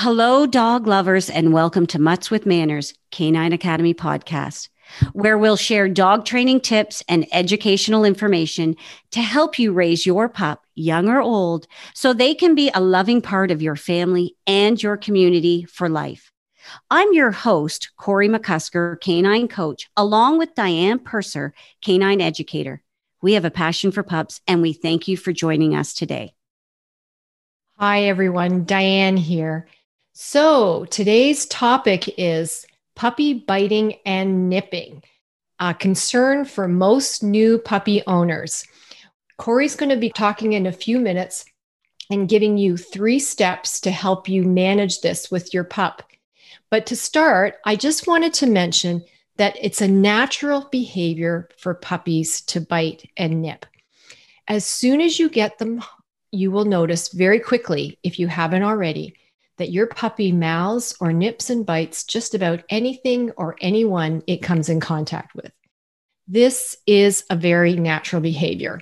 Hello, dog lovers, and welcome to Mutts with Manners, Canine Academy podcast, where we'll share dog training tips and educational information to help you raise your pup, young or old, so they can be a loving part of your family and your community for life. I'm your host, Corey McCusker, canine coach, along with Diane Purser, canine educator. We have a passion for pups, and we thank you for joining us today. Hi, everyone. Diane here. So today's topic is puppy biting and nipping, a concern for most new puppy owners. Corey's going to be talking in a few minutes and giving you three steps to help you manage this with your pup. But to start, I just wanted to mention that it's a natural behavior for puppies to bite and nip. As soon as you get them, you will notice very quickly, if you haven't already, that your puppy mouths or nips and bites just about anything or anyone it comes in contact with. This is a very natural behavior.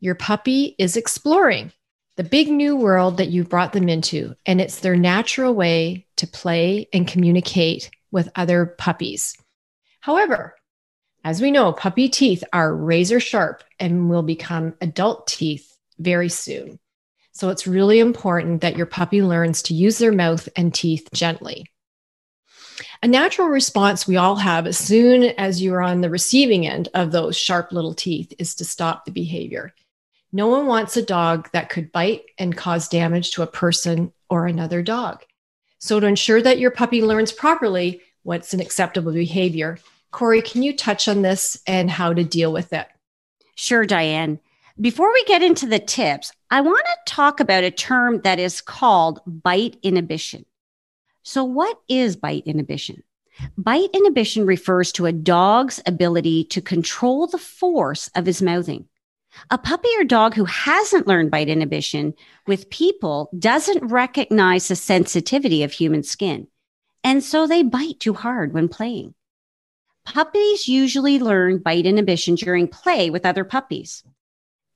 Your puppy is exploring the big new world that you've brought them into, and it's their natural way to play and communicate with other puppies. However, as we know, puppy teeth are razor sharp and will become adult teeth very soon. So it's really important that your puppy learns to use their mouth and teeth gently. A natural response we all have as soon as you're on the receiving end of those sharp little teeth is to stop the behavior. No one wants a dog that could bite and cause damage to a person or another dog. So, to ensure that your puppy learns properly what's an acceptable behavior, Corey, can you touch on this and how to deal with it? Sure, Diane. Before we get into the tips, I want to talk about a term that is called bite inhibition. So, what is bite inhibition? Bite inhibition refers to a dog's ability to control the force of his mouthing. A puppy or dog who hasn't learned bite inhibition with people doesn't recognize the sensitivity of human skin. And so they bite too hard when playing. Puppies usually learn bite inhibition during play with other puppies.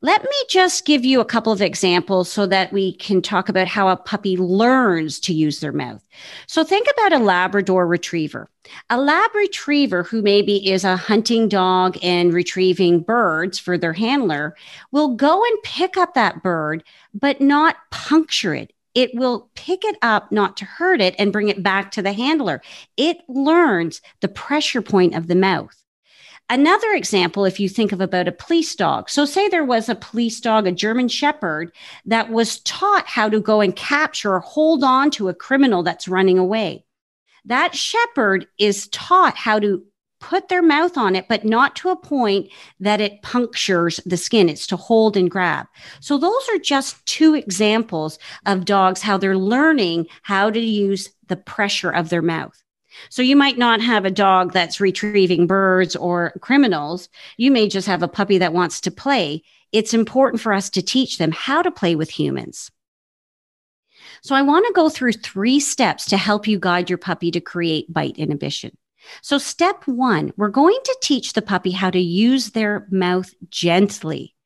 Let me just give you a couple of examples so that we can talk about how a puppy learns to use their mouth. So think about a Labrador retriever. A lab retriever who maybe is a hunting dog and retrieving birds for their handler will go and pick up that bird, but not puncture it. It will pick it up, not to hurt it, and bring it back to the handler. It learns the pressure point of the mouth. Another example, if you think of about a police dog. So, say there was a police dog, a German Shepherd, that was taught how to go and capture or hold on to a criminal that's running away. That Shepherd is taught how to put their mouth on it, but not to a point that it punctures the skin. It's to hold and grab. So, those are just two examples of dogs, how they're learning how to use the pressure of their mouth. So you might not have a dog that's retrieving birds or criminals. You may just have a puppy that wants to play. It's important for us to teach them how to play with humans. So I want to go through three steps to help you guide your puppy to create bite inhibition. So step one, we're going to teach the puppy how to use their mouth gently.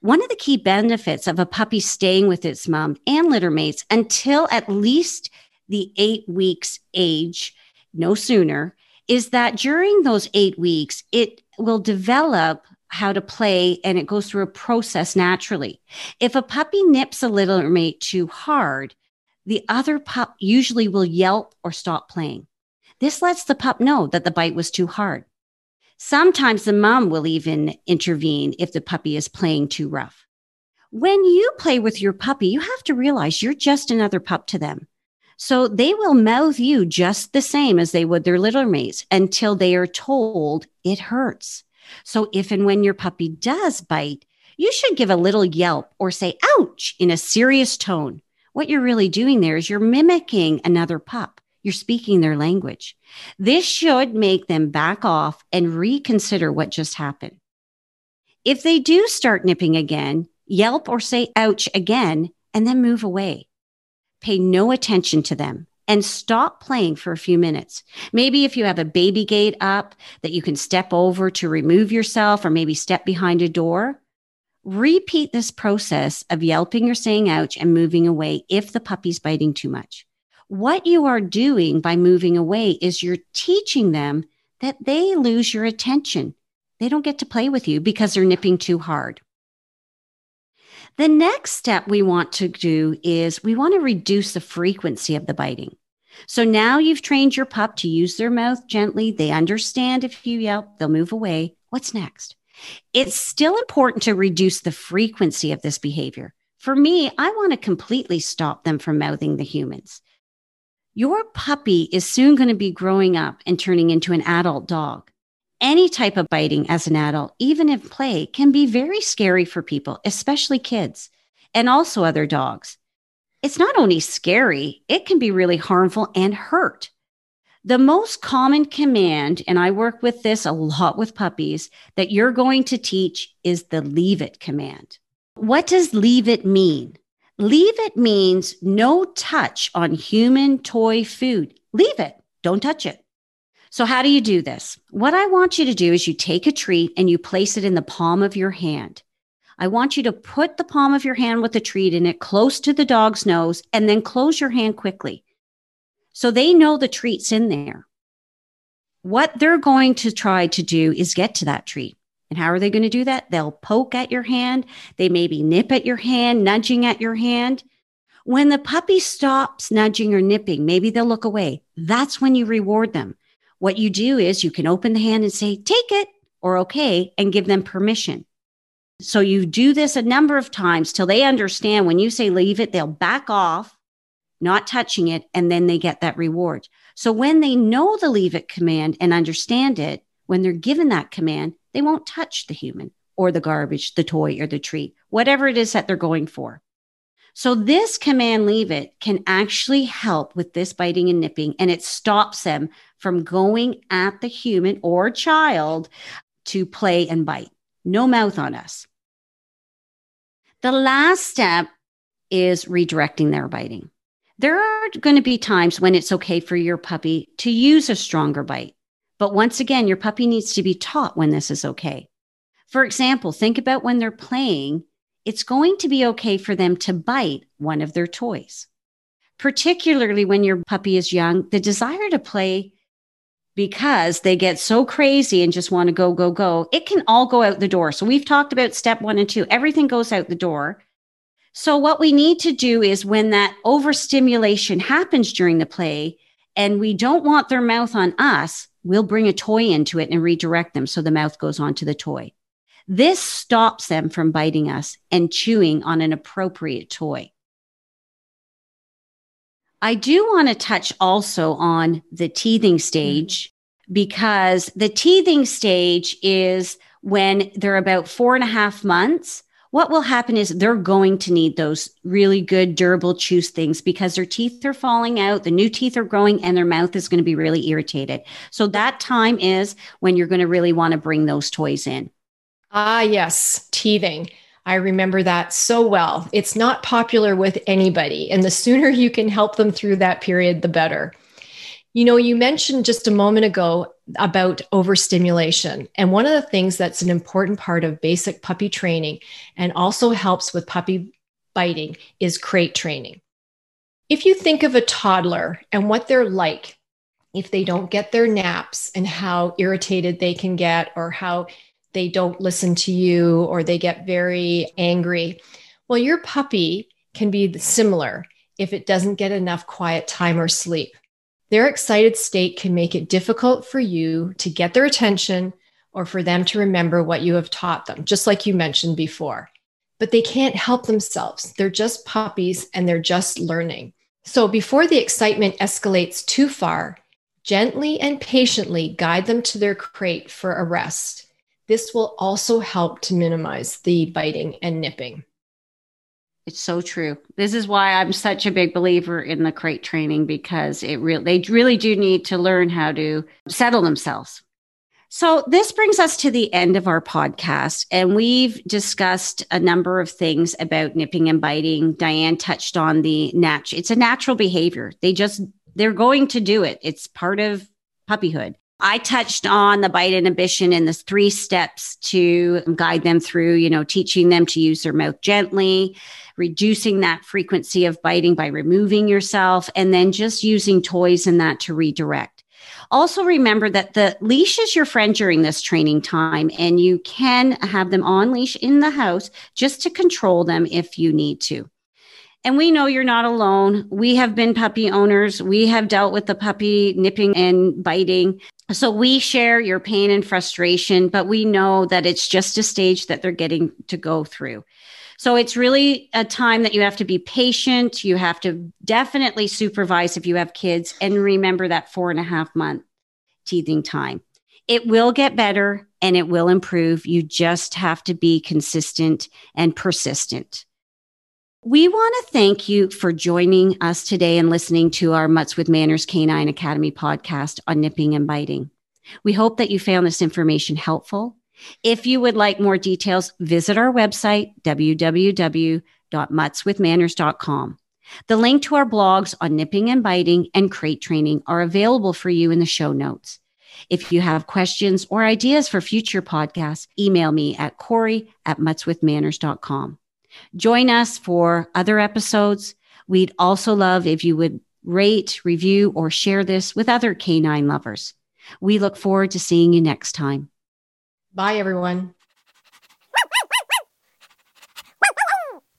One of the key benefits of a puppy staying with its mom and litter mates until at least the eight weeks age no sooner, is that during those eight weeks, it will develop how to play and it goes through a process naturally. If a puppy nips a litter mate too hard, the other pup usually will yelp or stop playing. This lets the pup know that the bite was too hard. Sometimes the mom will even intervene if the puppy is playing too rough. When you play with your puppy, you have to realize you're just another pup to them. So they will mouth you just the same as they would their litter mates until they are told it hurts. So if and when your puppy does bite, you should give a little yelp or say ouch in a serious tone. What you're really doing there is you're mimicking another pup. You're speaking their language. This should make them back off and reconsider what just happened. If they do start nipping again, yelp or say ouch again and then move away pay no attention to them and stop playing for a few minutes. Maybe if you have a baby gate up that you can step over to remove yourself or maybe step behind a door, repeat this process of yelping or saying ouch and moving away if the puppy's biting too much. What you are doing by moving away is you're teaching them that they lose your attention. They don't get to play with you because they're nipping too hard. The next step we want to do is we want to reduce the frequency of the biting. So now you've trained your pup to use their mouth gently. They understand if you yelp, they'll move away. What's next? It's still important to reduce the frequency of this behavior. For me, I want to completely stop them from mouthing the humans. Your puppy is soon going to be growing up and turning into an adult dog. Any type of biting as an adult, even in play, can be very scary for people, especially kids and also other dogs. It's not only scary, it can be really harmful and hurt. The most common command, and I work with this a lot with puppies, that you're going to teach is the leave it command. What does leave it mean? Leave it means no touch on human toy food. Leave it. Don't touch it. So, how do you do this? What I want you to do is you take a treat and you place it in the palm of your hand. I want you to put the palm of your hand with the treat in it close to the dog's nose and then close your hand quickly. So they know the treat's in there. What they're going to try to do is get to that treat. And how are they going to do that? They'll poke at your hand. They maybe nip at your hand, nudging at your hand. When the puppy stops nudging or nipping, maybe they'll look away. That's when you reward them. What you do is you can open the hand and say, take it or okay, and give them permission. So you do this a number of times till they understand when you say leave it, they'll back off, not touching it, and then they get that reward. So when they know the leave it command and understand it, when they're given that command, they won't touch the human or the garbage, the toy or the treat, whatever it is that they're going for. So this command leave it can actually help with this biting and nipping and it stops them from going at the human or child to play and bite. No mouth on us. The last step is redirecting their biting. There are going to be times when it's okay for your puppy to use a stronger bite. But once again, your puppy needs to be taught when this is okay. For example, think about when they're playing it's going to be okay for them to bite one of their toys. Particularly when your puppy is young, the desire to play because they get so crazy and just want to go, go, go, it can all go out the door. So we've talked about step one and two, everything goes out the door. So what we need to do is when that overstimulation happens during the play and we don't want their mouth on us, we'll bring a toy into it and redirect them so the mouth goes onto the toy. This stops them from biting us and chewing on an appropriate toy. I do want to touch also on the teething stage because the teething stage is when they're about four and a half months. What will happen is they're going to need those really good, durable chew things because their teeth are falling out, the new teeth are growing, and their mouth is going to be really irritated. So, that time is when you're going to really want to bring those toys in. Ah, yes, teething. I remember that so well. It's not popular with anybody, and the sooner you can help them through that period, the better. You know, you mentioned just a moment ago about overstimulation. And one of the things that's an important part of basic puppy training and also helps with puppy biting is crate training. If you think of a toddler and what they're like if they don't get their naps and how irritated they can get or how they don't listen to you or they get very angry. Well, your puppy can be similar if it doesn't get enough quiet time or sleep. Their excited state can make it difficult for you to get their attention or for them to remember what you have taught them, just like you mentioned before. But they can't help themselves. They're just puppies and they're just learning. So before the excitement escalates too far, gently and patiently guide them to their crate for a rest. This will also help to minimize the biting and nipping. It's so true. This is why I'm such a big believer in the crate training because it really they really do need to learn how to settle themselves. So this brings us to the end of our podcast and we've discussed a number of things about nipping and biting. Diane touched on the natural it's a natural behavior. They just they're going to do it. It's part of puppyhood. I touched on the bite inhibition and the three steps to guide them through, you know, teaching them to use their mouth gently, reducing that frequency of biting by removing yourself, and then just using toys and that to redirect. Also, remember that the leash is your friend during this training time, and you can have them on leash in the house just to control them if you need to. And we know you're not alone. We have been puppy owners. We have dealt with the puppy nipping and biting. So we share your pain and frustration, but we know that it's just a stage that they're getting to go through. So it's really a time that you have to be patient. You have to definitely supervise if you have kids and remember that four and a half month teething time. It will get better and it will improve. You just have to be consistent and persistent. We want to thank you for joining us today and listening to our Mutts with Manners Canine Academy podcast on nipping and biting. We hope that you found this information helpful. If you would like more details, visit our website, www.muttswithmanners.com. The link to our blogs on nipping and biting and crate training are available for you in the show notes. If you have questions or ideas for future podcasts, email me at corey at muttswithmanners.com. Join us for other episodes. We'd also love if you would rate, review, or share this with other canine lovers. We look forward to seeing you next time. Bye, everyone.